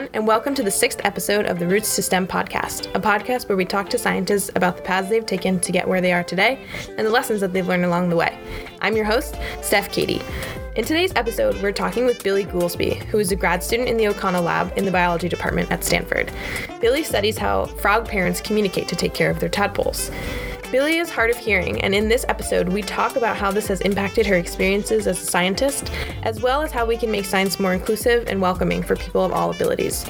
everyone, and welcome to the sixth episode of the Roots to STEM podcast, a podcast where we talk to scientists about the paths they've taken to get where they are today and the lessons that they've learned along the way. I'm your host, Steph Katie. In today's episode, we're talking with Billy Goolsby, who is a grad student in the O'Connell Lab in the biology department at Stanford. Billy studies how frog parents communicate to take care of their tadpoles. Billy is hard of hearing, and in this episode, we talk about how this has impacted her experiences as a scientist, as well as how we can make science more inclusive and welcoming for people of all abilities.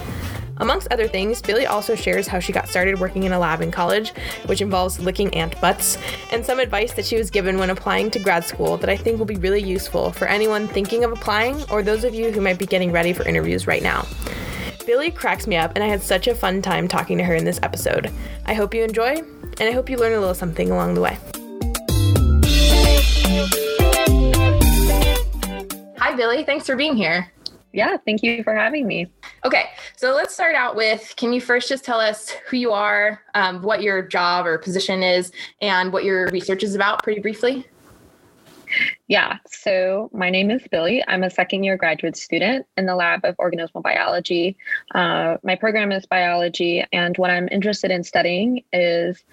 Amongst other things, Billy also shares how she got started working in a lab in college, which involves licking ant butts, and some advice that she was given when applying to grad school that I think will be really useful for anyone thinking of applying or those of you who might be getting ready for interviews right now. Billy cracks me up, and I had such a fun time talking to her in this episode. I hope you enjoy, and I hope you learn a little something along the way. Hi, Billy. Thanks for being here. Yeah, thank you for having me. Okay, so let's start out with can you first just tell us who you are, um, what your job or position is, and what your research is about, pretty briefly? Yeah, so my name is Billy. I'm a second year graduate student in the lab of organismal biology. Uh, my program is biology, and what I'm interested in studying is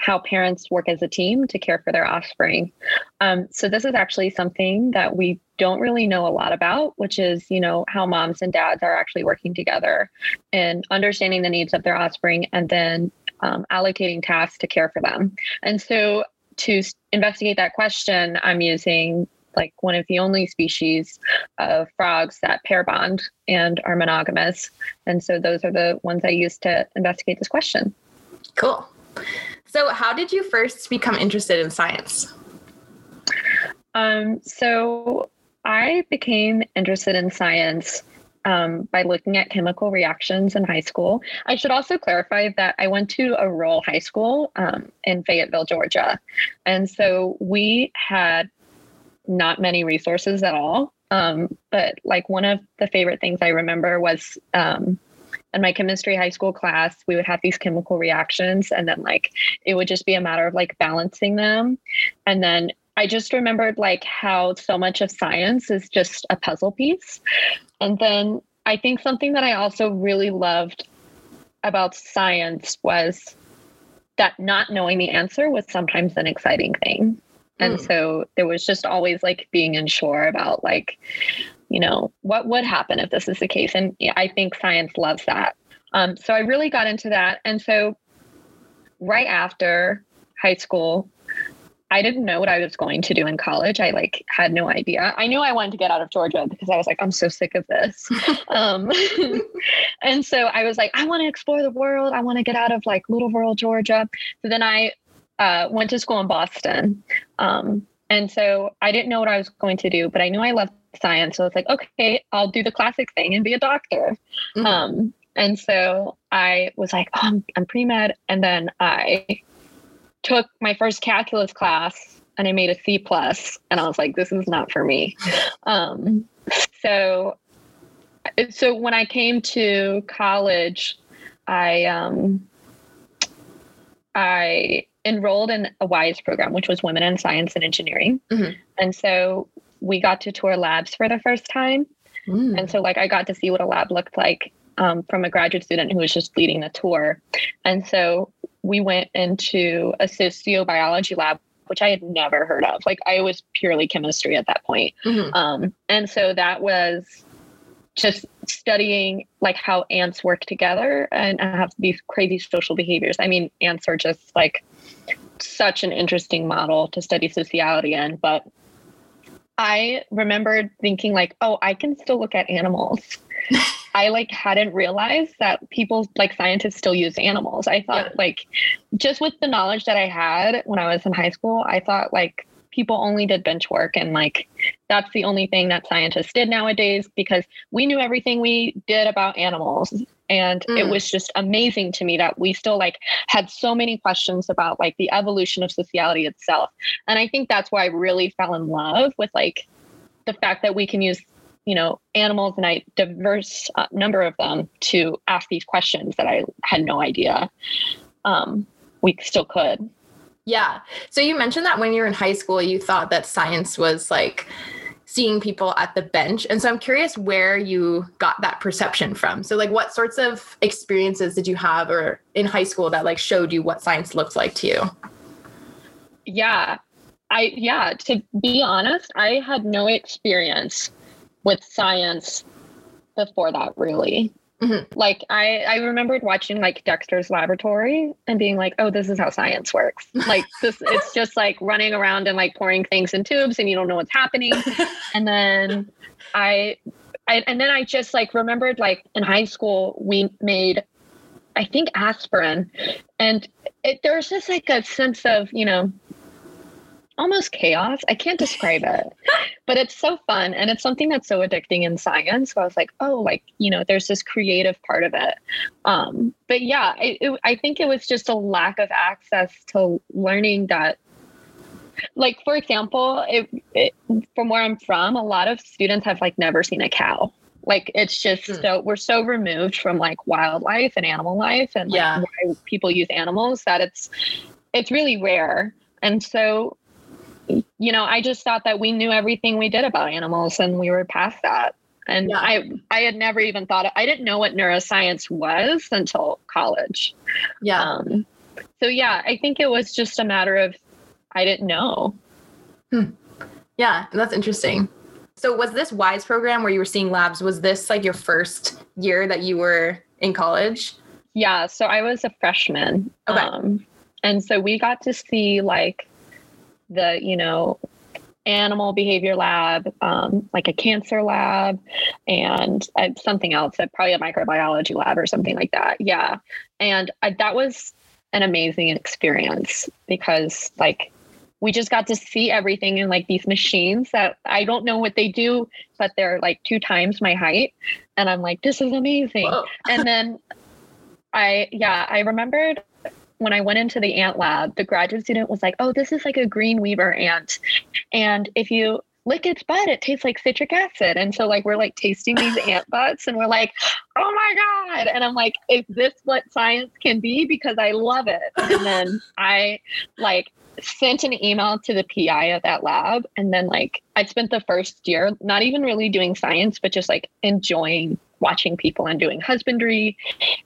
how parents work as a team to care for their offspring. Um, so this is actually something that we don't really know a lot about, which is, you know, how moms and dads are actually working together and understanding the needs of their offspring and then um, allocating tasks to care for them. And so to investigate that question, I'm using like one of the only species of frogs that pair bond and are monogamous. And so those are the ones I use to investigate this question. Cool. So, how did you first become interested in science? Um, so, I became interested in science um, by looking at chemical reactions in high school. I should also clarify that I went to a rural high school um, in Fayetteville, Georgia. And so we had not many resources at all. Um, but like one of the favorite things I remember was um, in my chemistry high school class, we would have these chemical reactions, and then like it would just be a matter of like balancing them. And then I just remembered like how so much of science is just a puzzle piece. And then I think something that I also really loved about science was that not knowing the answer was sometimes an exciting thing. And mm. so there was just always like being unsure about like, you know, what would happen if this is the case. And I think science loves that. Um, so I really got into that. And so right after high school, I didn't know what I was going to do in college. I like had no idea. I knew I wanted to get out of Georgia because I was like, I'm so sick of this. um, and so I was like, I want to explore the world. I want to get out of like little rural Georgia. So then I uh, went to school in Boston. Um, and so I didn't know what I was going to do, but I knew I loved science. So I was like, okay, I'll do the classic thing and be a doctor. Mm-hmm. Um, and so I was like, oh, I'm, I'm pre med. And then I took my first calculus class and I made a C plus, and I was like, this is not for me. Um, so, so when I came to college, I um, I enrolled in a WISE program, which was Women in Science and Engineering, mm-hmm. and so we got to tour labs for the first time, mm. and so like I got to see what a lab looked like um, from a graduate student who was just leading the tour, and so we went into a sociobiology lab which I had never heard of. Like I was purely chemistry at that point. Mm-hmm. Um, and so that was just studying like how ants work together and have these crazy social behaviors. I mean, ants are just like such an interesting model to study sociality in, but I remembered thinking like, oh, I can still look at animals. I like hadn't realized that people like scientists still use animals. I thought yeah. like just with the knowledge that I had when I was in high school, I thought like people only did bench work and like that's the only thing that scientists did nowadays because we knew everything we did about animals and mm. it was just amazing to me that we still like had so many questions about like the evolution of sociality itself and i think that's why i really fell in love with like the fact that we can use you know animals and a diverse uh, number of them to ask these questions that i had no idea um, we still could yeah so you mentioned that when you were in high school you thought that science was like seeing people at the bench. And so I'm curious where you got that perception from. So like what sorts of experiences did you have or in high school that like showed you what science looks like to you? Yeah. I yeah, to be honest, I had no experience with science before that really. Mm-hmm. Like I, I remembered watching like Dexter's Laboratory and being like, oh, this is how science works. Like this, it's just like running around and like pouring things in tubes and you don't know what's happening. and then I, I, and then I just like remembered like in high school we made, I think aspirin, and it, there was just like a sense of you know almost chaos. I can't describe it, but it's so fun. And it's something that's so addicting in science. So I was like, oh, like, you know, there's this creative part of it. Um, but yeah, it, it, I think it was just a lack of access to learning that. Like, for example, it, from where I'm from, a lot of students have like never seen a cow like it's just hmm. so we're so removed from like wildlife and animal life and like yeah. why people use animals that it's it's really rare and so you know, I just thought that we knew everything we did about animals and we were past that. And yeah. I I had never even thought it, I didn't know what neuroscience was until college. Yeah. Um, so yeah, I think it was just a matter of I didn't know. Hmm. Yeah, that's interesting. So was this WISE program where you were seeing labs? Was this like your first year that you were in college? Yeah, so I was a freshman. Okay. Um, and so we got to see like the you know animal behavior lab, um, like a cancer lab, and uh, something else, uh, probably a microbiology lab or something like that. Yeah, and uh, that was an amazing experience because like we just got to see everything in like these machines that I don't know what they do, but they're like two times my height, and I'm like, this is amazing. and then I yeah, I remembered when I went into the ant lab, the graduate student was like, "Oh, this is like a green weaver ant, and if you lick its butt, it tastes like citric acid." And so, like, we're like tasting these ant butts, and we're like, "Oh my god!" And I'm like, "Is this what science can be?" Because I love it. And then I like sent an email to the PI at that lab, and then like I spent the first year not even really doing science, but just like enjoying watching people and doing husbandry,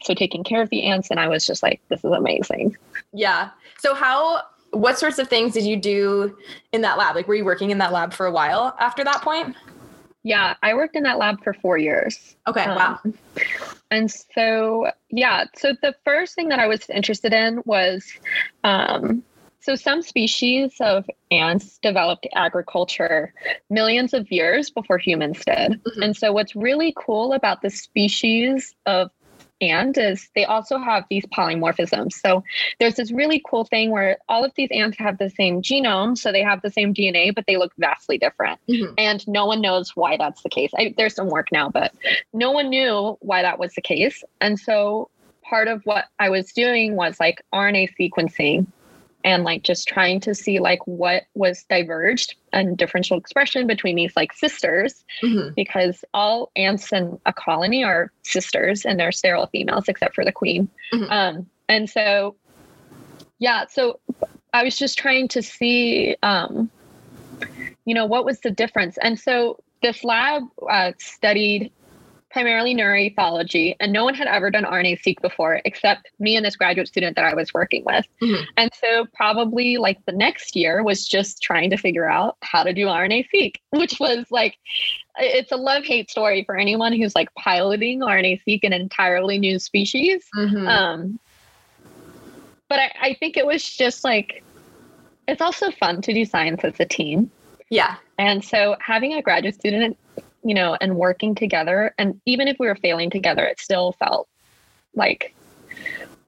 so taking care of the ants. And I was just like, this is amazing. Yeah. So, how, what sorts of things did you do in that lab? Like, were you working in that lab for a while after that point? Yeah, I worked in that lab for four years. Okay, um, wow. And so, yeah, so the first thing that I was interested in was um, so, some species of ants developed agriculture millions of years before humans did. Mm-hmm. And so, what's really cool about the species of ant is they also have these polymorphisms. So, there's this really cool thing where all of these ants have the same genome, so they have the same DNA, but they look vastly different. Mm-hmm. And no one knows why that's the case. I, there's some work now, but no one knew why that was the case. And so, part of what I was doing was like RNA sequencing and like just trying to see like what was diverged and differential expression between these like sisters mm-hmm. because all ants in a colony are sisters and they're sterile females except for the queen mm-hmm. um, and so yeah so i was just trying to see um, you know what was the difference and so this lab uh, studied primarily neuroethology, and no one had ever done RNA-seq before except me and this graduate student that I was working with. Mm-hmm. And so probably like the next year was just trying to figure out how to do RNA-seq, which was like it's a love-hate story for anyone who's like piloting RNA-seq an entirely new species. Mm-hmm. Um, but I, I think it was just like it's also fun to do science as a team. Yeah. And so having a graduate student you know, and working together. And even if we were failing together, it still felt like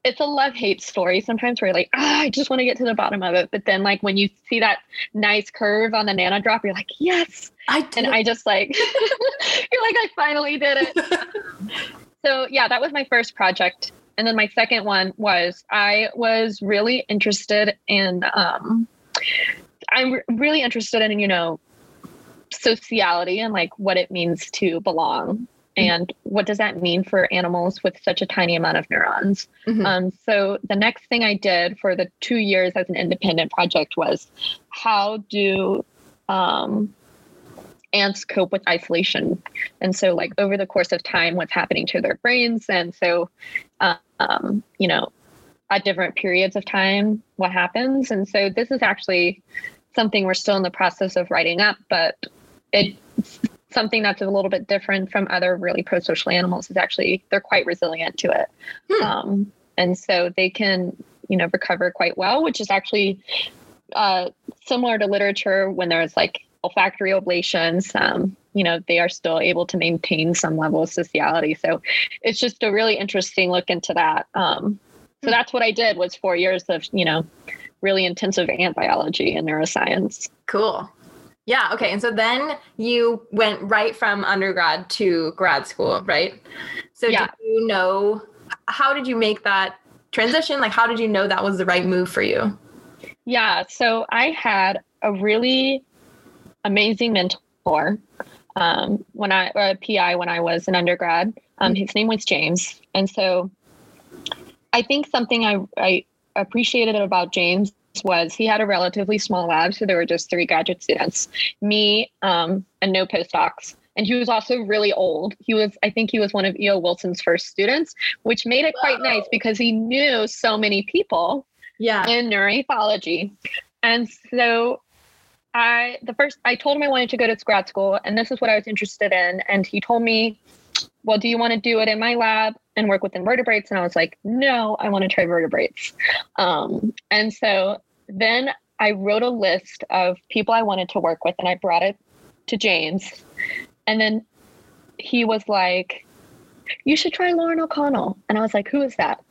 it's a love hate story sometimes where you're like, ah, I just want to get to the bottom of it. But then, like, when you see that nice curve on the NanoDrop, you're like, yes. I did. And I just like, you're like, I finally did it. so, yeah, that was my first project. And then my second one was I was really interested in, um, I'm really interested in, you know, sociality and like what it means to belong. And what does that mean for animals with such a tiny amount of neurons? Mm-hmm. um, so the next thing i did for the two years as an independent project was how do um, ants cope with isolation? And so like over the course of time what's happening to their brains? And so um, you know at different periods of time what happens? And so this is actually something we're still in the process of writing up but it's something that's a little bit different from other really pro-social animals is actually they're quite resilient to it hmm. um, and so they can you know recover quite well which is actually uh, similar to literature when there's like olfactory ablations. um, you know they are still able to maintain some level of sociality so it's just a really interesting look into that um, so that's what i did was four years of you know really intensive ant biology and neuroscience. Cool. Yeah okay and so then you went right from undergrad to grad school right? So yeah. did you know how did you make that transition? Like how did you know that was the right move for you? Yeah so i had a really amazing mentor um, when I or a PI when I was an undergrad. Um, his name was James, and so I think something I, I appreciated about James was he had a relatively small lab, so there were just three graduate students, me, um, and no postdocs. And he was also really old. He was, I think, he was one of E.O. Wilson's first students, which made it quite Whoa. nice because he knew so many people yeah. in neuroethology. And so I the first I told him I wanted to go to grad school and this is what I was interested in. And he told me, Well, do you want to do it in my lab and work with invertebrates? And I was like, No, I want to try vertebrates. Um, and so then I wrote a list of people I wanted to work with and I brought it to James. And then he was like, You should try Lauren O'Connell. And I was like, Who is that?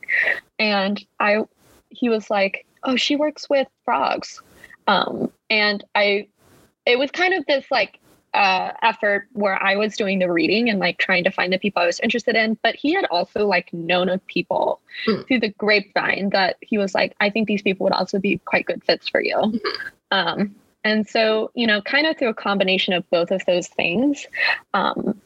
And I he was like, Oh, she works with frogs. Um, and I, it was kind of this like uh, effort where I was doing the reading and like trying to find the people I was interested in. But he had also like known of people mm. through the grapevine that he was like, I think these people would also be quite good fits for you. Mm-hmm. Um, and so, you know, kind of through a combination of both of those things, um,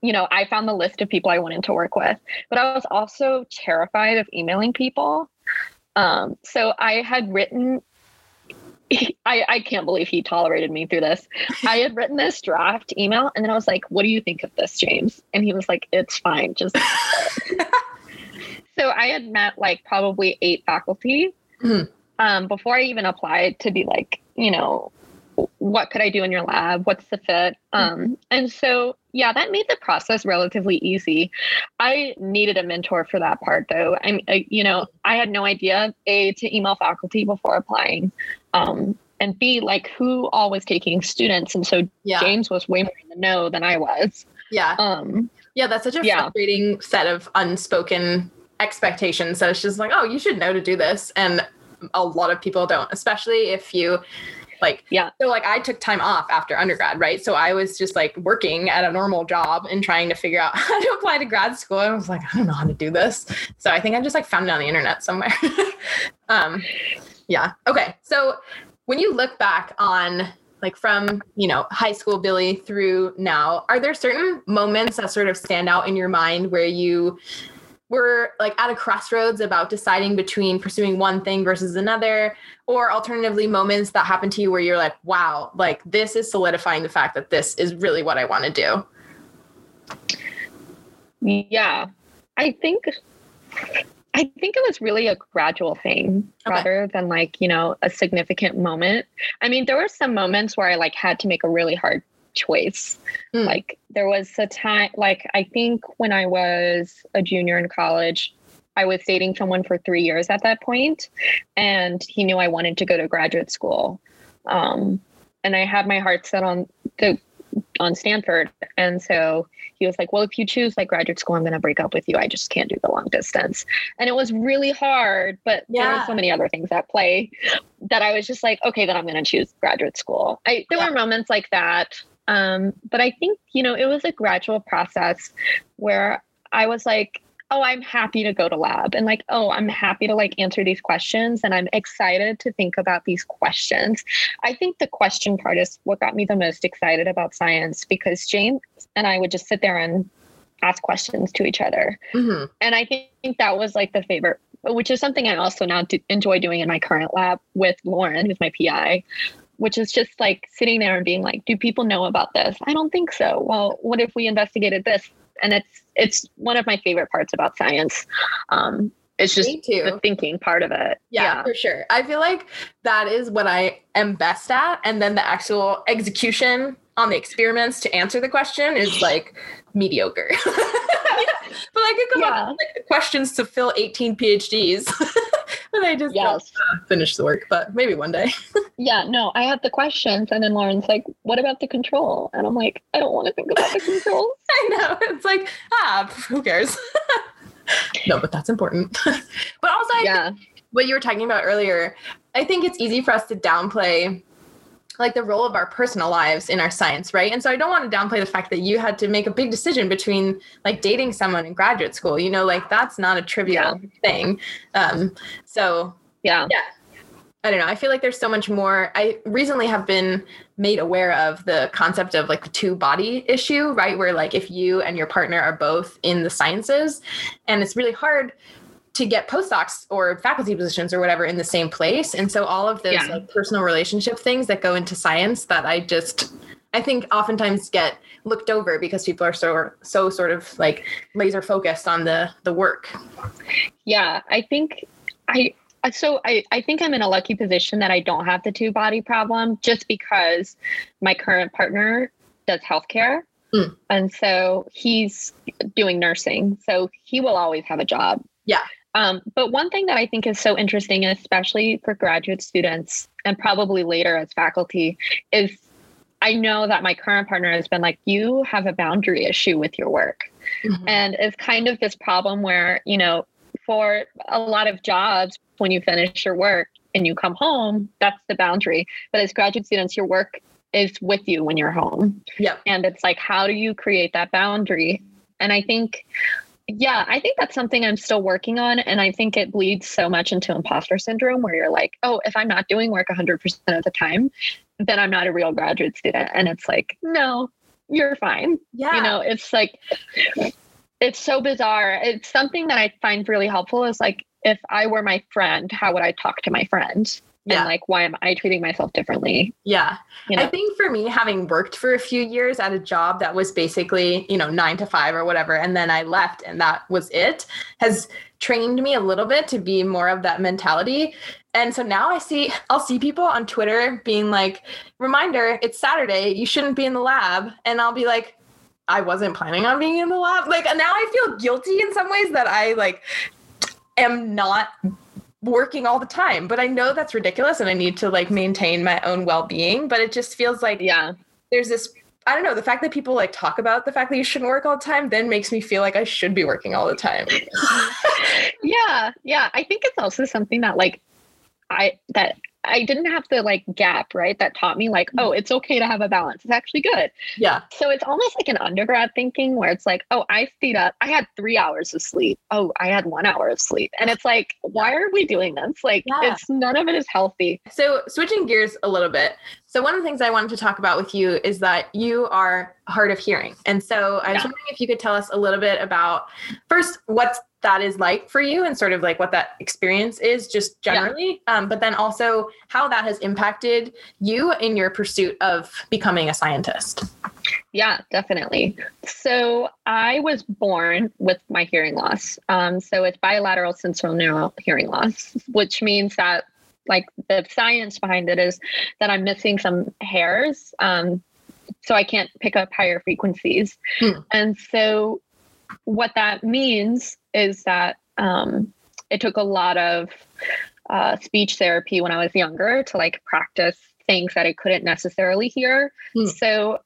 you know, I found the list of people I wanted to work with, but I was also terrified of emailing people. Um, so I had written I, I can't believe he tolerated me through this. I had written this draft email and then I was like, what do you think of this, James? And he was like, it's fine. Just so I had met like probably eight faculty mm-hmm. um, before I even applied to be like, you know, what could I do in your lab? What's the fit? Um, and so, yeah, that made the process relatively easy. I needed a mentor for that part, though. I'm, uh, you know, I had no idea a to email faculty before applying, um, and b like who all was taking students, and so yeah. James was way more in the know than I was. Yeah. Um, yeah, that's such a yeah. frustrating set of unspoken expectations. So it's just like, oh, you should know to do this, and a lot of people don't, especially if you like, yeah. So like I took time off after undergrad, right? So I was just like working at a normal job and trying to figure out how to apply to grad school. I was like, I don't know how to do this. So I think I just like found it on the internet somewhere. um, yeah. Okay. So when you look back on like from you know high school billy through now are there certain moments that sort of stand out in your mind where you were like at a crossroads about deciding between pursuing one thing versus another or alternatively moments that happen to you where you're like wow like this is solidifying the fact that this is really what i want to do. Yeah. I think i think it was really a gradual thing okay. rather than like you know a significant moment. I mean there were some moments where i like had to make a really hard choice. Mm. Like there was a time, like I think when I was a junior in college, I was dating someone for three years at that point, and he knew I wanted to go to graduate school. Um, and I had my heart set on the on Stanford, and so he was like, "Well, if you choose like graduate school, I'm going to break up with you. I just can't do the long distance." And it was really hard, but yeah. there were so many other things at play that I was just like, "Okay, then I'm going to choose graduate school." I there yeah. were moments like that um, but I think, you know, it was a gradual process where I was like, oh, I'm happy to go to lab and like, oh, I'm happy to like answer these questions and I'm excited to think about these questions. I think the question part is what got me the most excited about science because James and I would just sit there and ask questions to each other. Mm-hmm. And I think that was like the favorite, which is something I also now do, enjoy doing in my current lab with Lauren, who's my PI which is just like sitting there and being like, do people know about this? I don't think so. Well, what if we investigated this? And it's it's one of my favorite parts about science. Um, it's just the thinking part of it. Yeah, yeah, for sure. I feel like that is what I am best at. And then the actual execution on the experiments to answer the question is like mediocre. but I could come yeah. up with like, questions to fill 18 PhDs. and I just yes. uh, finish the work, but maybe one day. yeah, no, I have the questions. And then Lauren's like, what about the control? And I'm like, I don't want to think about the controls. I know. It's like, ah, who cares? no, but that's important. but also, yeah. what you were talking about earlier, I think it's easy for us to downplay like the role of our personal lives in our science, right? And so I don't want to downplay the fact that you had to make a big decision between like dating someone in graduate school. You know, like that's not a trivial yeah. thing. Um, so yeah, yeah. I don't know. I feel like there's so much more. I recently have been made aware of the concept of like the two body issue, right? Where like if you and your partner are both in the sciences, and it's really hard to get postdocs or faculty positions or whatever in the same place. And so all of those yeah. like personal relationship things that go into science that I just I think oftentimes get looked over because people are so so sort of like laser focused on the the work. Yeah, I think I so I, I think I'm in a lucky position that I don't have the two body problem just because my current partner does healthcare. Mm. And so he's doing nursing. So he will always have a job. Yeah. Um, but one thing that I think is so interesting, especially for graduate students and probably later as faculty, is I know that my current partner has been like, you have a boundary issue with your work. Mm-hmm. And it's kind of this problem where, you know, for a lot of jobs, when you finish your work and you come home, that's the boundary. But as graduate students, your work is with you when you're home. Yeah. And it's like, how do you create that boundary? And I think yeah, I think that's something I'm still working on. And I think it bleeds so much into imposter syndrome where you're like, oh, if I'm not doing work 100% of the time, then I'm not a real graduate student. And it's like, no, you're fine. Yeah. You know, it's like, it's so bizarre. It's something that I find really helpful is like, if I were my friend, how would I talk to my friend? Yeah. and like why am i treating myself differently yeah you know? i think for me having worked for a few years at a job that was basically you know nine to five or whatever and then i left and that was it has trained me a little bit to be more of that mentality and so now i see i'll see people on twitter being like reminder it's saturday you shouldn't be in the lab and i'll be like I wasn't planning on being in the lab. Like now I feel guilty in some ways that I like am not working all the time but i know that's ridiculous and i need to like maintain my own well-being but it just feels like yeah. there's this i don't know the fact that people like talk about the fact that you shouldn't work all the time then makes me feel like i should be working all the time. Yeah yeah. I think it's also something that like i that I didn't have the like gap, right? That taught me like, mm. oh, it's okay to have a balance. It's actually good. Yeah. So it's almost like an undergrad thinking where it's like, oh, I stayed up. I had three hours of sleep. Oh, I had one hour of sleep. And it's like, why are we doing this? Like yeah. it's none of it is healthy. So switching gears a little bit. So one of the things I wanted to talk about with you is that you are hard of hearing. And so I was yeah. wondering if you could tell us a little bit about first what's that is like for you and sort of like what that experience is just generally. Yeah. um, but then also how that has impacted you in your pursuit of becoming a scientist. Yeah definitely. So i was born with my hearing loss. Um, so it's bilateral sensorineural hearing loss which means that like the science behind it is that i'm missing some hairs um, so i can't pick up higher frequencies. Hmm. and so what that means is that um, it took a lot of uh, speech therapy when I was younger to like practice things that I couldn't necessarily hear. Mm. So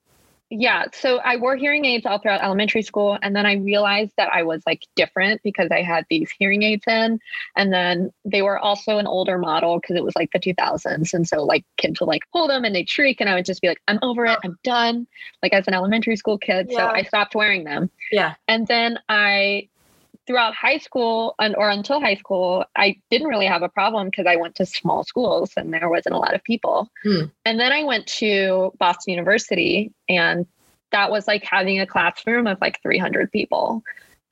yeah, so I wore hearing aids all throughout elementary school. And then I realized that I was like different because I had these hearing aids in. And then they were also an older model because it was like the 2000s. And so like kids would like pull them and they'd shriek. And I would just be like, I'm over it. I'm done. Like as an elementary school kid. Yeah. So I stopped wearing them. Yeah. And then I throughout high school and or until high school, I didn't really have a problem because I went to small schools and there wasn't a lot of people. Hmm. And then I went to Boston University and that was like having a classroom of like 300 people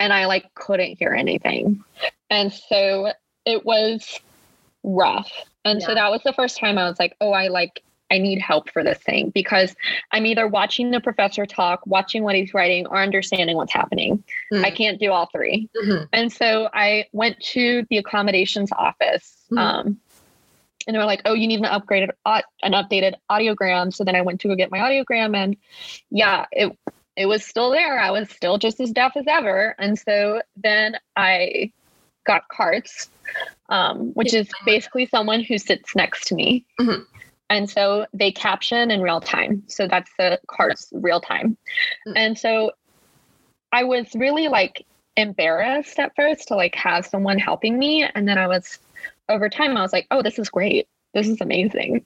and I like couldn't hear anything. And so it was rough. And yeah. so that was the first time I was like, oh, I like I need help for this thing because I'm either watching the professor talk, watching what he's writing, or understanding what's happening. Mm. I can't do all 3 mm-hmm. And so I went to the accommodations office. Mm-hmm. Um, and they were like, "Oh, you need an upgraded, uh, an updated audiogram." So then I went to go get my audiogram, and yeah, it it was still there. I was still just as deaf as ever. And so then I got carts, um, which is basically someone who sits next to me. Mm-hmm. And so they caption in real time. So that's the carts real time. Mm-hmm. And so I was really like embarrassed at first to like have someone helping me. And then I was over time, I was like, oh, this is great this is amazing.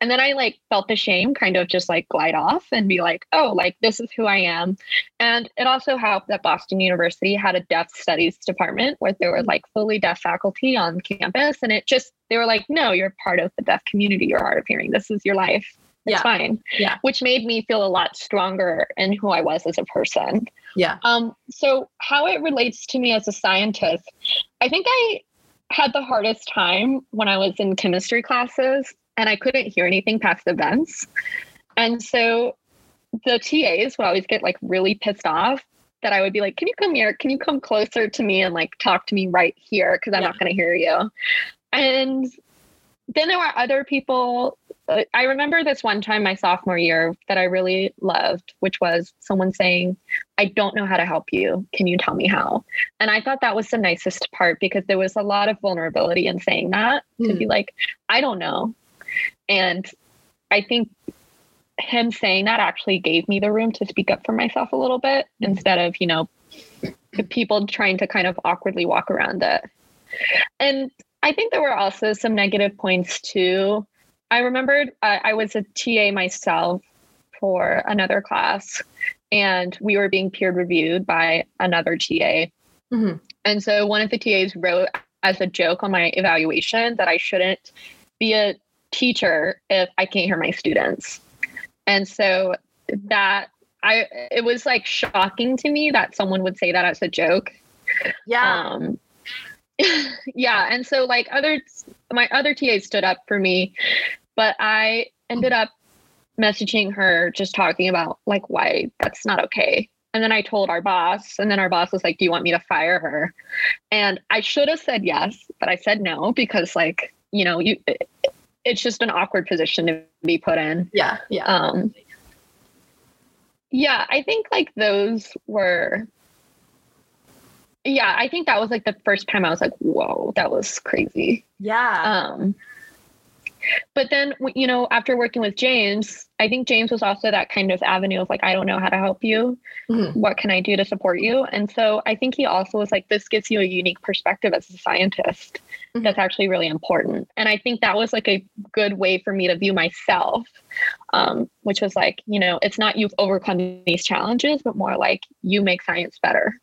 And then I like felt the shame kind of just like glide off and be like, oh, like this is who I am. And it also helped that Boston University had a deaf studies department where there were like fully deaf faculty on campus. And it just, they were like, no, you're part of the deaf community. You're hard of hearing. This is your life. It's yeah. fine. Yeah. Which made me feel a lot stronger in who I was as a person. Yeah. Um, so how it relates to me as a scientist, I think I had the hardest time when I was in chemistry classes and I couldn't hear anything past the vents. And so the TAs would always get like really pissed off that I would be like, Can you come here? Can you come closer to me and like talk to me right here? Because I'm yeah. not going to hear you. And then there were other people uh, I remember this one time my sophomore year that I really loved, which was someone saying, I don't know how to help you. Can you tell me how? And I thought that was the nicest part because there was a lot of vulnerability in saying that mm. to be hmm. like, I don't know. And I think him saying that actually gave me the room to speak up for myself a little bit instead of, you know, people trying to kind of awkwardly walk around it. And I think there were also some negative points too I remembered uh, I was a TA myself for another class, and we were being peer reviewed by another TA. Mm-hmm. And so one of the TAs wrote as a joke on my evaluation that I shouldn't be a teacher if I can't hear my students. And so that I it was like shocking to me that someone would say that as a joke. Yeah. Um, yeah, and so like other my other TA stood up for me, but I ended up messaging her just talking about like why that's not okay. And then I told our boss, and then our boss was like, Do you want me to fire her? And I should have said yes, but I said no because, like, you know, you it's just an awkward position to be put in. Yeah. Yeah. Um, yeah, I think like those were yeah, I think that was like the first time I was like, whoa, that was crazy. Yeah. Um, but then, you know, after working with James, I think James was also that kind of avenue of like, I don't know how to help you. Mm-hmm. What can I do to support you? And so I think he also was like, this gives you a unique perspective as a scientist mm-hmm. that's actually really important. And I think that was like a good way for me to view myself, um, which was like, you know, it's not you've overcome these challenges, but more like you make science better.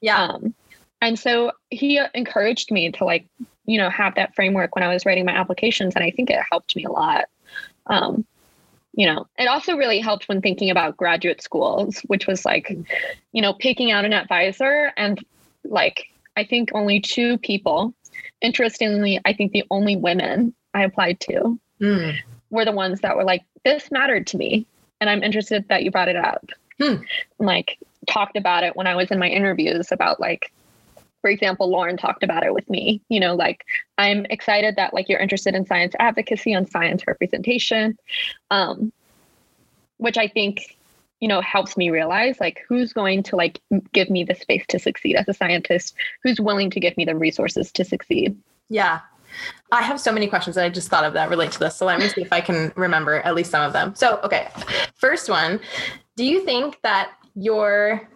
Yeah. Um, and so he encouraged me to like, you know, have that framework when I was writing my applications. And I think it helped me a lot. Um, you know, it also really helped when thinking about graduate schools, which was like, you know, picking out an advisor and like, I think only two people, interestingly, I think the only women I applied to mm. were the ones that were like, this mattered to me. And I'm interested that you brought it up. Hmm. Like, talked about it when I was in my interviews about like, for example, Lauren talked about it with me. You know, like I'm excited that like you're interested in science advocacy and science representation, um, which I think you know helps me realize like who's going to like give me the space to succeed as a scientist, who's willing to give me the resources to succeed. Yeah. I have so many questions that I just thought of that relate to this. So let me see if I can remember at least some of them. So, okay. First one, do you think that your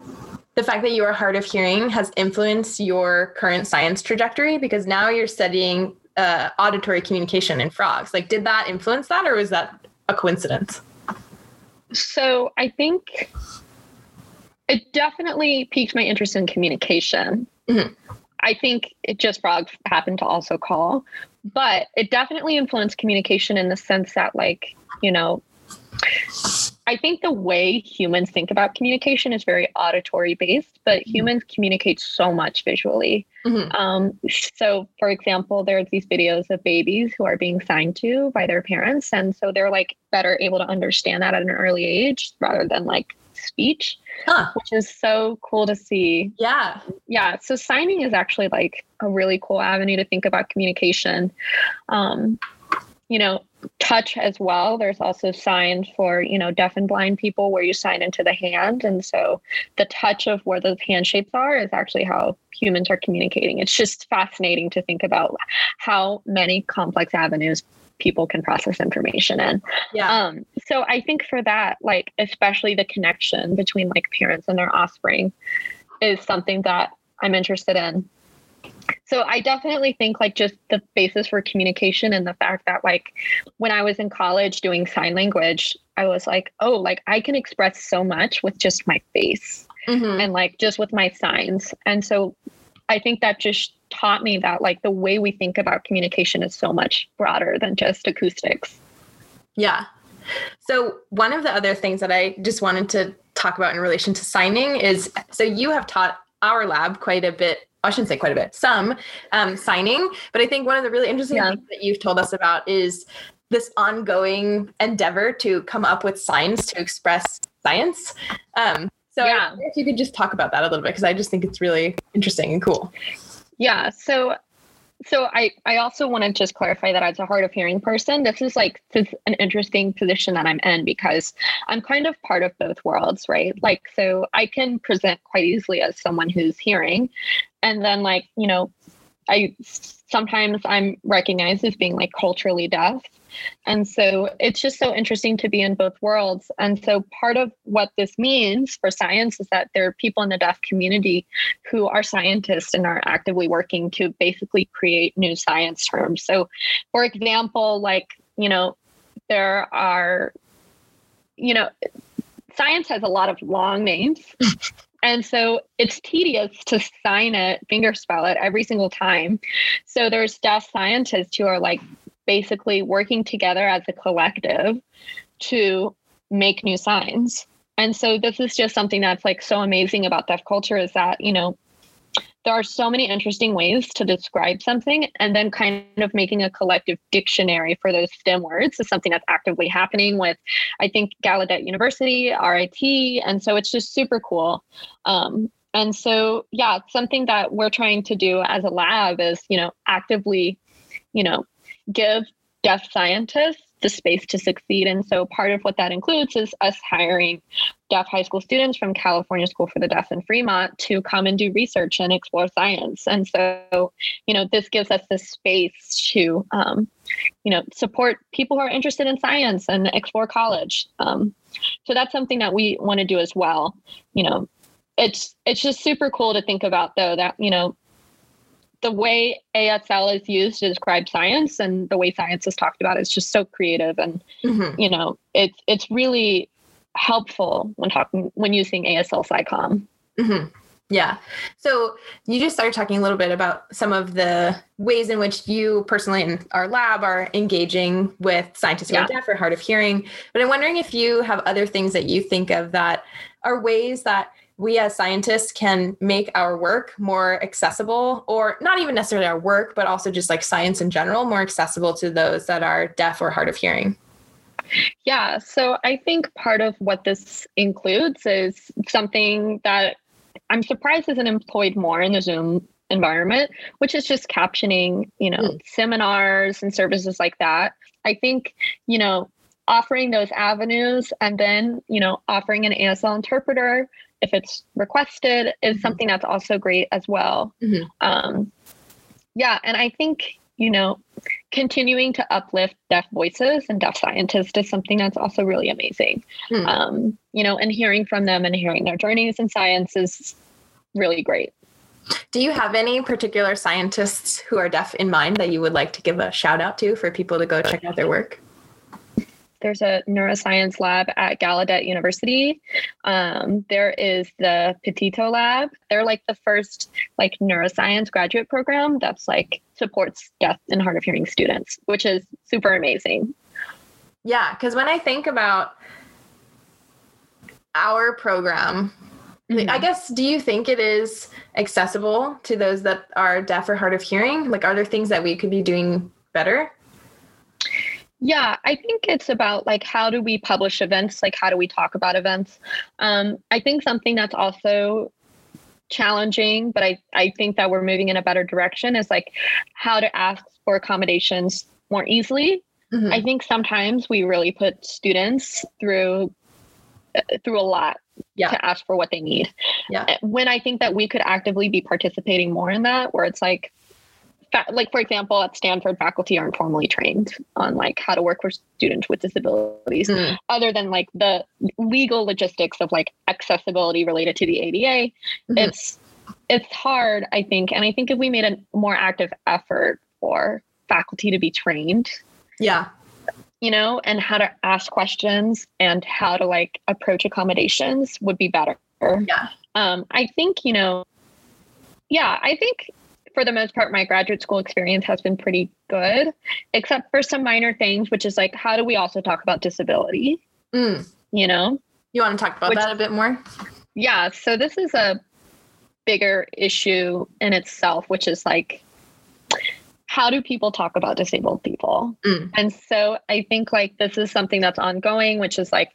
the fact that you are hard of hearing has influenced your current science trajectory because now you're studying uh, auditory communication in frogs. Like, did that influence that, or was that a coincidence? So I think it definitely piqued my interest in communication. Mm-hmm. I think it just frogs happened to also call, but it definitely influenced communication in the sense that, like, you know, I think the way humans think about communication is very auditory based, but mm-hmm. humans communicate so much visually. Mm-hmm. Um, so, for example, there's these videos of babies who are being signed to by their parents. And so they're like better able to understand that at an early age rather than like speech, huh. which is so cool to see. Yeah. Yeah. So, signing is actually like a really cool avenue to think about communication. Um, you know, touch as well. There's also signs for, you know, deaf and blind people where you sign into the hand. And so the touch of where those hand shapes are is actually how humans are communicating. It's just fascinating to think about how many complex avenues people can process information in. Yeah. Um, so I think for that, like especially the connection between like parents and their offspring is something that I'm interested in so i definitely think like just the basis for communication and the fact that like when i was in college doing sign language i was like oh like i can express so much with just my face mm-hmm. and like just with my signs. And so i think that just taught me that like the way we think about communication is so much broader than just acoustics. Yeah. So one of the other things that i just wanted to talk about in relation to signing is so you have taught our lab quite a bit I shouldn't say quite a bit, some um, signing. But I think one of the really interesting yeah. things that you've told us about is this ongoing endeavor to come up with signs to express science. Um, so yeah. if you could just talk about that a little bit, because I just think it's really interesting and cool. Yeah. So so I, I also want to just clarify that as a hard of hearing person, this is like this is an interesting position that I'm in because I'm kind of part of both worlds, right? Like so I can present quite easily as someone who's hearing. And then like, you know, I sometimes I'm recognized as being like culturally deaf. And so it's just so interesting to be in both worlds. And so part of what this means for science is that there are people in the deaf community who are scientists and are actively working to basically create new science terms. So, for example, like, you know, there are, you know, science has a lot of long names. And so it's tedious to sign it, fingerspell it every single time. So there's deaf scientists who are like basically working together as a collective to make new signs. And so this is just something that's like so amazing about deaf culture is that, you know, there are so many interesting ways to describe something and then kind of making a collective dictionary for those STEM words is something that's actively happening with, I think, Gallaudet University, RIT. And so it's just super cool. Um, and so, yeah, something that we're trying to do as a lab is, you know, actively, you know, give deaf scientists the space to succeed. And so part of what that includes is us hiring deaf high school students from California School for the Deaf in Fremont to come and do research and explore science. And so, you know, this gives us the space to, um, you know, support people who are interested in science and explore college. Um, so that's something that we want to do as well. You know, it's it's just super cool to think about though that you know the way ASL is used to describe science and the way science is talked about is just so creative and mm-hmm. you know it's it's really helpful when talking when using ASL SciComm. Mm-hmm. Yeah. So you just started talking a little bit about some of the ways in which you personally in our lab are engaging with scientists who yeah. are deaf or hard of hearing. But I'm wondering if you have other things that you think of that are ways that we as scientists can make our work more accessible, or not even necessarily our work, but also just like science in general, more accessible to those that are deaf or hard of hearing? Yeah, so I think part of what this includes is something that I'm surprised isn't employed more in the Zoom environment, which is just captioning, you know, mm. seminars and services like that. I think, you know, offering those avenues and then, you know, offering an ASL interpreter if it's requested is mm-hmm. something that's also great as well. Mm-hmm. Um, yeah, and I think you know continuing to uplift deaf voices and deaf scientists is something that's also really amazing. Mm. Um, you know, and hearing from them and hearing their journeys in science is really great. Do you have any particular scientists who are deaf in mind that you would like to give a shout out to for people to go check out their work? There's a neuroscience lab at Gallaudet University. Um, there is the Petitto Lab. They're like the first like neuroscience graduate program that's like supports deaf and hard of hearing students, which is super amazing. Yeah, because when I think about our program, Mm-hmm. I guess, do you think it is accessible to those that are deaf or hard of hearing? Like, are there things that we could be doing better? Yeah, I think it's about like how do we publish events? Like how do we talk about events? Um, I think something that's also challenging, but I, I think that we're moving in a better direction is like how to ask for accommodations more easily. Mhm. I think sometimes we really put students through uh, through a lot Yeah. to ask for what they need. Yeah. Uh, When I think that we could actively be participating more in that, where it's like, fa- like for example, at Stanford, faculty aren't formally trained on like how to work with students with disabilities, Mm. other than like the legal logistics of like accessibility related to the ADA. Mhm. It's it's hard, I think, and I think if we made a more active effort for faculty to be trained Yeah. you know, and how to ask questions and how to like approach accommodations would be better. Yeah. Um, I think, you know, yeah, I think for the most part, my graduate school experience has been pretty good, except for some minor things, which is like, how do we also talk about disability? Mm. You know? You want to talk about Which- that a bit more? Yeah. So this is a bigger issue in itself, which is like, how do people talk about disabled people? Mm. And so I think like this is something that's ongoing, which is like,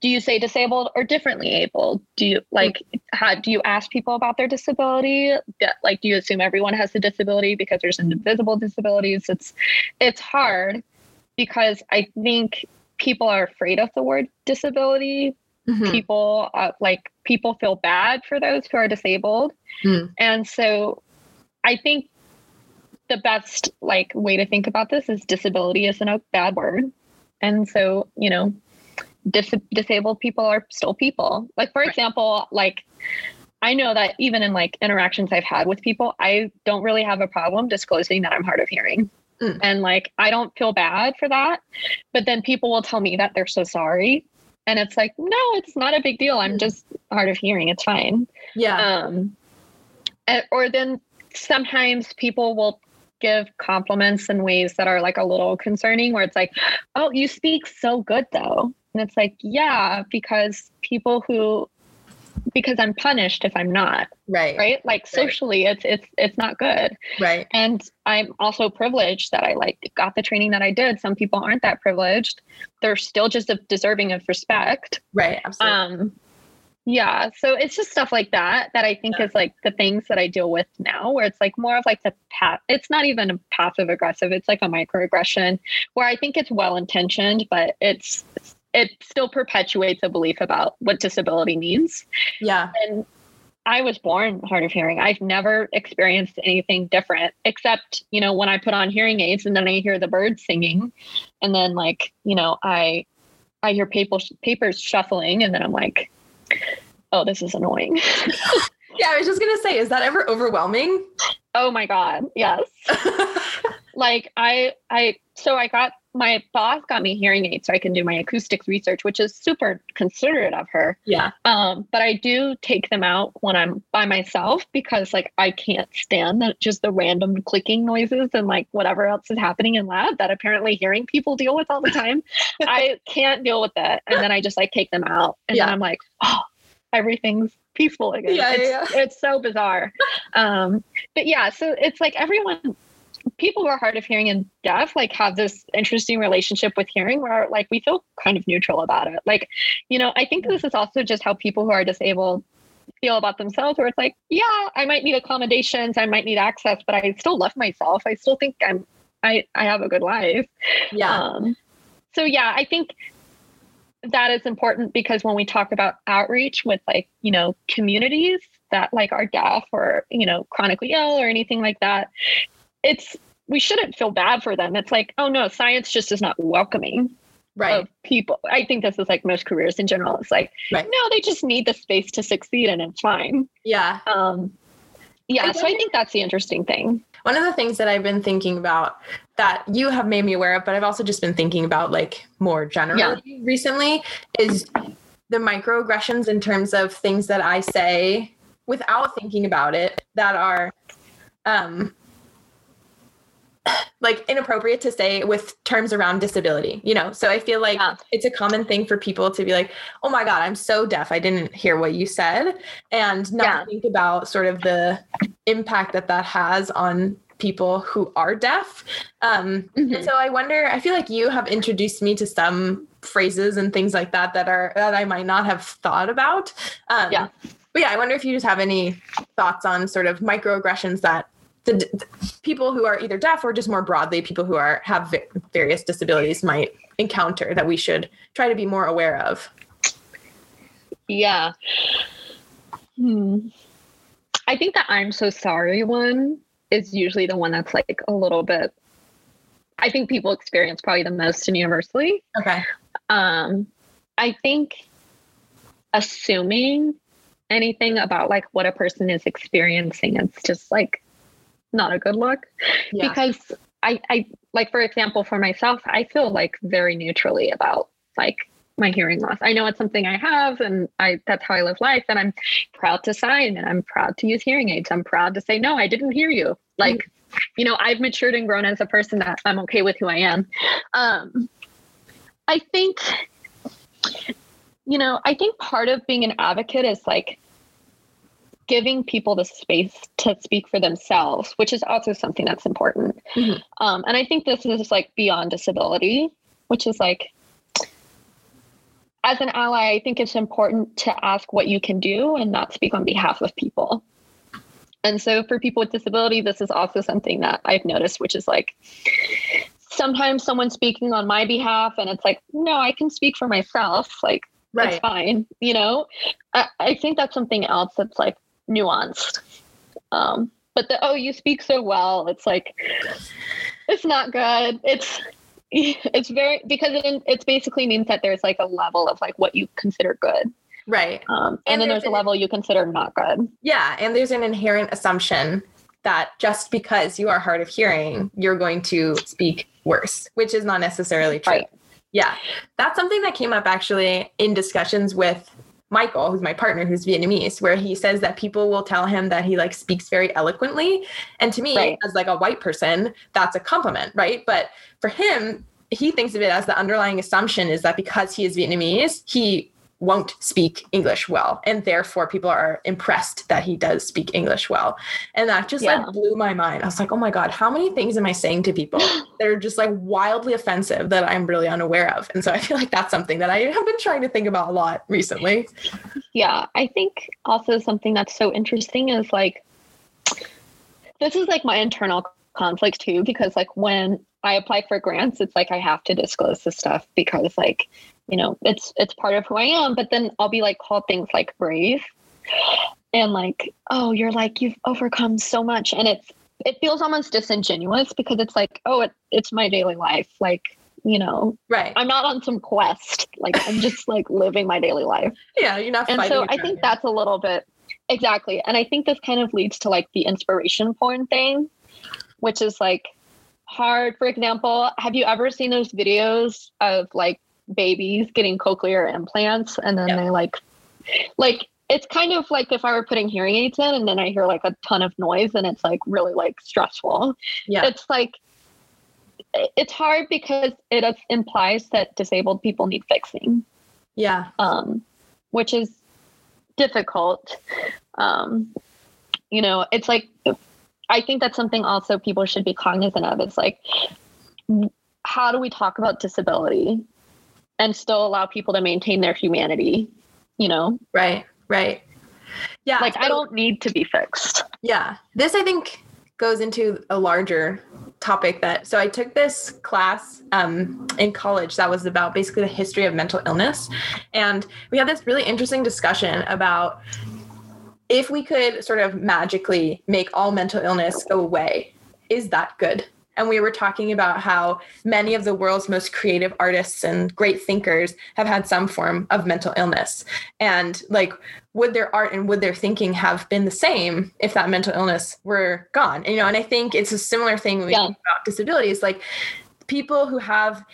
do you say disabled or differently able? Do you like how do you ask people about their disability? Like do you assume everyone has a disability because there's invisible disabilities? It's it's hard because I think people are afraid of the word disability Mhm. people uh, like people feel bad for those who are disabled Mm. and so i think the best like way to think about this is disability isn't a bad word and so you know dis- disabled people are still people like for Right. example like i know that even in like interactions i've had with people i don't really have a problem disclosing that i'm hard of hearing Mm. and like i don't feel bad for that but then people will tell me that they're so sorry and it's like no it's not a big deal i'm Mm. just hard of hearing it's fine Yeah. um and- or then sometimes people will give compliments in ways that are like a little concerning where it's like oh you speak so good though and it's like yeah because people who because i'm punished if i'm not right. right like socially it's it's it's not good Right. and i'm also privileged that i like got the training that i did some people aren't that privileged they're still just deserving of respect Right. Absolutely. um yeah so it's just stuff like that that i think Yeah. is like the things that i deal with now where it's like more of like the pat it's not even a passive aggressive it's like a microaggression where i think it's well intentioned but it's it still perpetuates a belief about what disability means yeah. and I was born hard of hearing. I've never experienced anything different except, you know, when I put on hearing aids and then I hear the birds singing and then like, you know, I I hear paper, papers shuffling and then I'm like, oh, this is annoying. Yeah. I was just gonna say, is that ever overwhelming? oh my god. Yes. Like I I so I got my boss got me hearing aids so I can do my acoustics research, which is super considerate of her. yeah. Um, but I do take them out when I'm by myself because like I can't stand the, just the random clicking noises and like whatever else is happening in lab that apparently hearing people deal with all the time. I can't deal with that. And then I just like take them out and Yeah. then I'm like, oh, everything's peaceful again. Yeah, it's, yeah, it's so bizarre. Um, but yeah, so it's like everyone people who are hard of hearing and deaf like have this interesting relationship with hearing where like we feel kind of neutral about it. Like you know i think this is also just how people who are disabled feel about themselves where it's like yeah i might need accommodations i might need access but i still love myself. I still think i'm i i have a good life. Yeah. um so yeah i think that is important because when we talk about outreach with like you know communities that like are deaf or you know chronically ill or anything like that it's we shouldn't feel bad for them it's like oh no science just is not welcoming right. of people i think this is like most careers in general it's like Right. no they just need the space to succeed and it's fine yeah. um yeah I so i think- that's the interesting thing One of the things that I've been thinking about that you have made me aware of, but I've also just been thinking about like more generally recently is the microaggressions in terms of things that I say without thinking about it that are um like inappropriate to say with terms around disability, you know? So I feel like yeah. it's a common thing for people to be like, oh my God, I'm so deaf. I didn't hear what you said. And not yeah. think about sort of the impact that that has on people who are deaf. Um, mm-hmm. And so I wonder, I feel like you have introduced me to some phrases and things like that that are, that I might not have thought about. Um, yeah. But yeah, I wonder if you just have any thoughts on sort of microaggressions that the, the, people who are either deaf or just more broadly people who are have various disabilities might encounter that we should try to be more aware of. Yeah. Hmm. i think that i'm so sorry one is usually the one that's like a little bit i think people experience probably the most and universally. Okay. Um i think assuming anything about like what a person is experiencing it's just like not a good look. Yeah. because I, I like for example for myself i feel like very neutrally about like my hearing loss. I know it's something i have and i that's how i live life and i'm proud to sign and i'm proud to use hearing aids. I'm proud to say no i didn't hear you. Like mm-hmm. you know i've matured and grown as a person that i'm okay with who i am. Um i think you know i think part of being an advocate is like giving people the space to speak for themselves, which is also something that's important. Mm-hmm. Um, and I think this is like beyond disability, which is like, as an ally, I think it's important to ask what you can do and not speak on behalf of people. And so for people with disability, this is also something that I've noticed, which is like sometimes someone's speaking on my behalf and it's like, no, I can speak for myself. Like, right. that's fine. You know, I, I think that's something else that's like nuanced. Um, but the oh, you speak so well. It's like it's not good. It's it's very because it it's basically means that there's like a level of like what you consider good. Right. Um, and, and then there's, there's a level you consider not good. Yeah, and there's an inherent assumption that just because you are hard of hearing, you're going to speak worse, which is not necessarily true. Right. Yeah. That's something that came up actually in discussions with Michael, who's my partner, who's Vietnamese, where he says that people will tell him that he like speaks very eloquently. And to me, right. as like a white person, that's a compliment, right? But for him, he thinks of it as the underlying assumption is that because he is Vietnamese, he won't speak English well. And therefore, people are impressed that he does speak English well. And that just yeah. like blew my mind. I was like, oh my God, how many things am I saying to people that are just like wildly offensive that I'm really unaware of? And so I feel like that's something that I have been trying to think about a lot recently. Yeah. I think also something that's so interesting is like, this is like my internal conflict too, because like when I apply for grants, it's like I have to disclose this stuff because like you know it's it's part of who i am but then i'll be like called things like brave and like oh you're like you've overcome so much. And it's it feels almost disingenuous because it's like oh it, it's my daily life. Like you know right. I'm not on some quest. Like i'm just like living my daily life. Yeah you're not and so i think that's a little bit exactly. And i think this kind of leads to like the inspiration porn thing which is like hard. For example have you ever seen those videos of like babies getting cochlear implants and then they like like it's kind of like if I were putting hearing aids in and then I hear like a ton of noise and it's like really like stressful. Yeah. It's like it's hard because it implies that disabled people need fixing. Yeah. Um which is difficult. Um you know, it's like I think that's something also people should be cognizant of. It's like how do we talk about disability and still allow people to maintain their humanity, you know? Right, right. Yeah. Like, so, I don't need to be fixed. Yeah. This, I think, goes into a larger topic that so i took this class um, in college that was about basically the history of mental illness and we had this really interesting discussion about if we could sort of magically make all mental illness go away is that good and we were talking about how many of the world's most creative artists and great thinkers have had some form of mental illness. And like, would their art and would their thinking have been the same if that mental illness were gone? And, you know, and I think it's a similar thing when we yeah. talk about disabilities. Like, people who have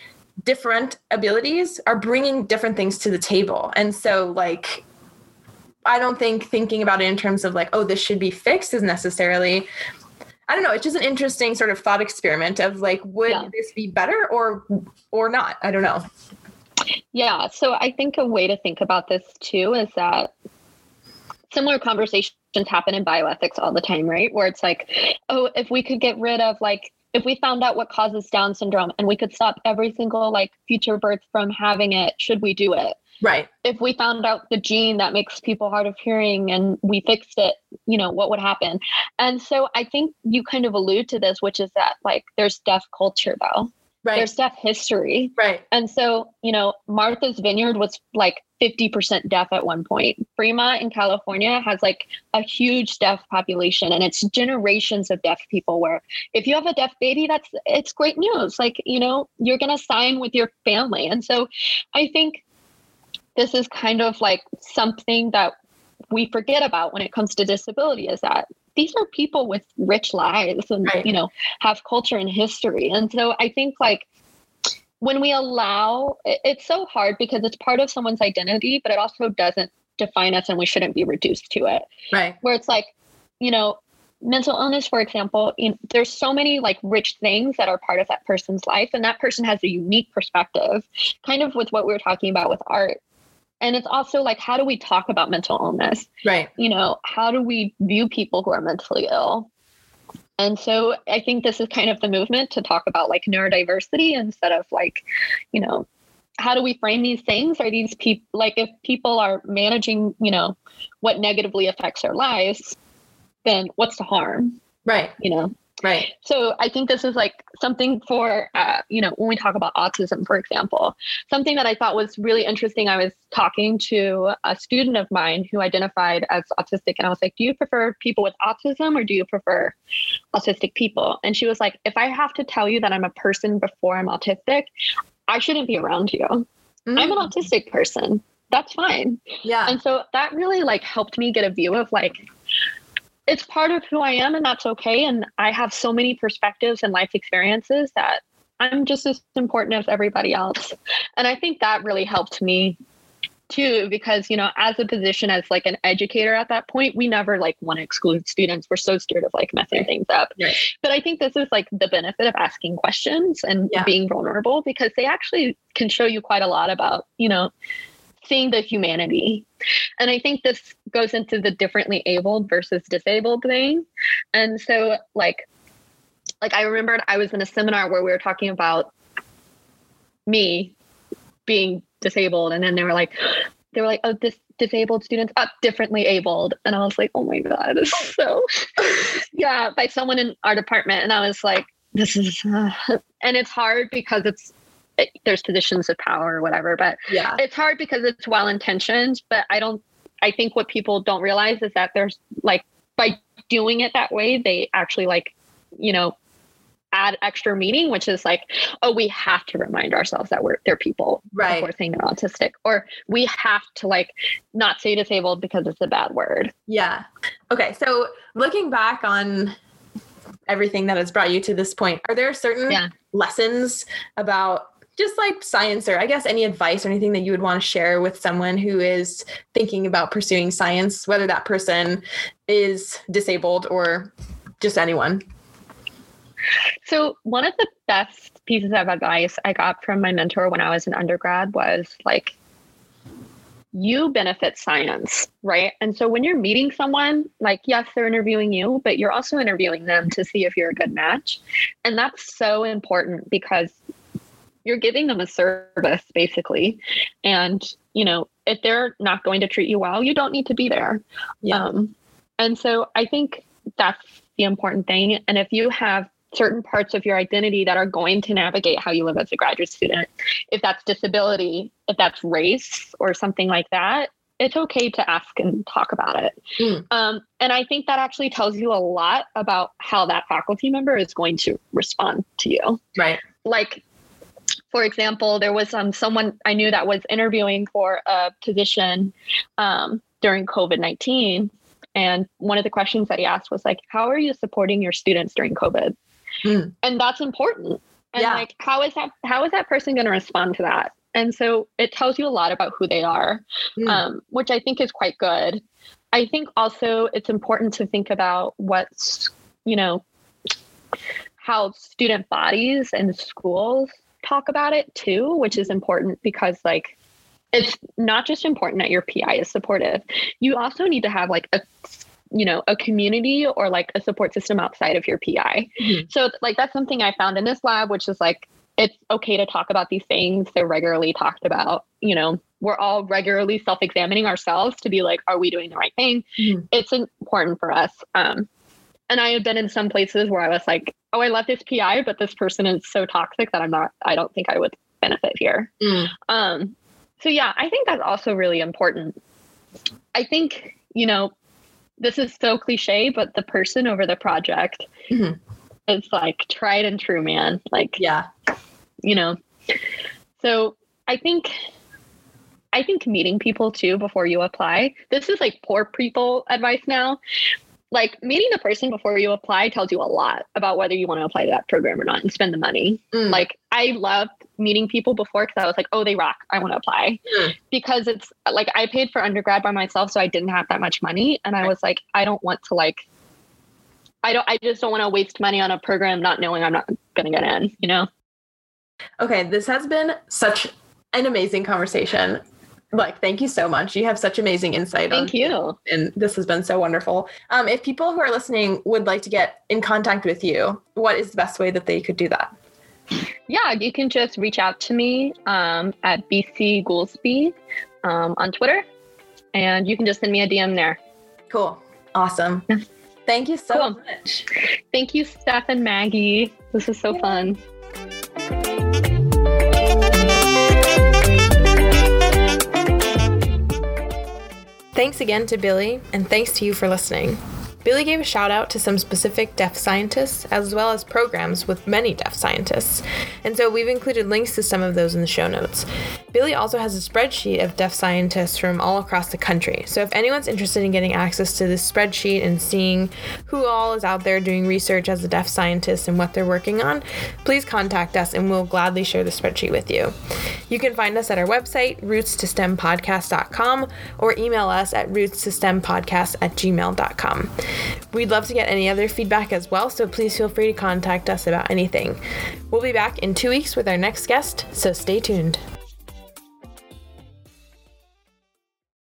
different abilities are bringing different things to the table. And so, like, I don't think thinking about it in terms of like, oh, this should be fixed is necessarily I don't know. It's just an interesting sort of thought experiment of like, would yeah. this be better or or not? I don't know. Yeah. So I think a way to think about this too is that similar conversations happen in bioethics all the time, right? Where it's like, oh, if we could get rid of like if we found out what causes Down syndrome and we could stop every single like future birth from having it, should we do it? Right. If we found out the gene that makes people hard of hearing and we fixed it, you know, what would happen? And so I think you kind of allude to this, which is that like there's deaf culture though. Right. There's deaf history. Right. And so, you know, Martha's Vineyard was like 50% deaf at one point. Fremont in California has like a huge deaf population and it's generations of deaf people where if you have a deaf baby, that's it's great news. Like, you know, you're gonna sign with your family. And so I think this is kind of like something that we forget about when it comes to disability is that these are people with rich lives and right. you know have culture and history. And so i think like when we allow it's so hard because it's part of someone's identity but it also doesn't define us and we shouldn't be reduced to it. Right. Where it's like you know mental illness for example you know, there's so many like rich things that are part of that person's life and that person has a unique perspective kind of with what we were talking about with art and it's also like how do we talk about mental illness? Right. You know how do we view people who are mentally ill? And so i think this is kind of the movement to talk about like neurodiversity instead of like you know how do we frame these things? Are these people like if people are managing you know what negatively affects their lives then what's the harm? Right. You know Right. So I think this is like something for, uh, you know, when we talk about autism, for example, something that I thought was really interesting. I was talking to a student of mine who identified as autistic, and I was like, Do you prefer people with autism or do you prefer autistic people? And she was like, If I have to tell you that I'm a person before I'm autistic, I shouldn't be around you. Mm. I'm an autistic person. That's fine. Yeah. And so that really like helped me get a view of like, it's part of who I am and that's okay. And I have so many perspectives and life experiences that I'm just as important as everybody else. And I think that really helped me too because you know as a position as like an educator at that point we never like want to exclude students we're so scared of like messing things up right. but i think this is like the benefit of asking questions and yeah. being vulnerable because they actually can show you quite a lot about you know seeing the humanity. And I think this goes into the differently abled versus disabled thing. And so like like I remembered I was in a seminar where we were talking about me being disabled and then they were like they were like oh this disabled students up differently abled and i was like oh my god so yeah by someone in our department and i was like this is uh, and it's hard because it's it, there's positions of power or whatever but yeah. it's hard because it's well intentioned but i don't i think what people don't realize is that there's like by doing it that way they actually like you know add extra meaning which is like oh we have to remind ourselves that we're they're people right. we're saying they're autistic or we have to like not say disabled because it's a bad word. Yeah. Okay so looking back on everything that has brought you to this point are there certain yeah. lessons about just like science or I guess any advice or anything that you would want to share with someone who is thinking about pursuing science, whether that person is disabled or just anyone? So, one of the best pieces of advice I got from my mentor when I was an undergrad was like, you benefit science, right? And so when you're meeting someone, like, yes, they're interviewing you, but you're also interviewing them to see if you're a good match. And that's so important because you're giving them a service basically. And you know if they're not going to treat you well you don't need to be there. Yeah. Um, and so i think that's the important thing. And if you have certain parts of your identity that are going to navigate how you live as a graduate student if that's disability if that's race or something like that it's okay to ask and talk about it. Mm. um, and i think that actually tells you a lot about how that faculty member is going to respond to you. Right. Like for example, there was um, someone I knew that was interviewing for a position um, during COVID 19. And one of the questions that he asked was like, How are you supporting your students during COVID? Mm. And that's important. And yeah. like, how is that how is that person going to respond to that? And so it tells you a lot about who they are, mm. um, which I think is quite good. I think also it's important to think about what's, you know, how student bodies and schools talk about it too, which is important because like it's not just important that your PI is supportive. You also need to have like a you know a community or like a support system outside of your pi mm-hmm. so like that's something i found in this lab which is like it's okay to talk about these things they're regularly talked about you know we're all regularly self-examining ourselves to be like are we doing the right thing mm-hmm. it's important for us um and i have been in some places where i was like oh i love this pi but this person is so toxic that i'm not i don't think i would benefit here mm. um so yeah i think that's also really important i think you know this is so cliche, but the person over the project mm-hmm. is like tried and true, man. Like, yeah, you know. So I think I think meeting people too before you apply. This is like poor people advice now like meeting the person before you apply tells you a lot about whether you want to apply to that program or not and spend the money. Mm. Like I loved meeting people before because I was like, oh, they rock. I want to apply mm. because it's like I paid for undergrad by myself, so I didn't have that much money, and I was like, I don't want to like. I don't. I just don't want to waste money on a program not knowing I'm not going to get in. You know. Okay, this has been such an amazing conversation like thank you so much. You have such amazing insight thank you. and this has been so wonderful. Um, if people who are listening would like to get in contact with you what is the best way that they could do that? Yeah you can just reach out to me um, at bc goolsby um, on twitter and you can just send me a dm there. Cool. Awesome. Thank you so cool. much. Thank you steph and maggie. This is so yeah. fun Thanks again to Billy, and thanks to you for listening. Billy gave a shout out to some specific deaf scientists, as well as programs with many deaf scientists, and so we've included links to some of those in the show notes. Billy also has a spreadsheet of deaf scientists from all across the country, so if anyone's interested in getting access to this spreadsheet and seeing who all is out there doing research as a deaf scientist and what they're working on, please contact us and we'll gladly share the spreadsheet with you. You can find us at our website, rootstostempodcast.com, or email us at rootstostempodcast at gmail.com. We'd love to get any other feedback as well, so please feel free to contact us about anything. We'll be back in two weeks with our next guest, so stay tuned.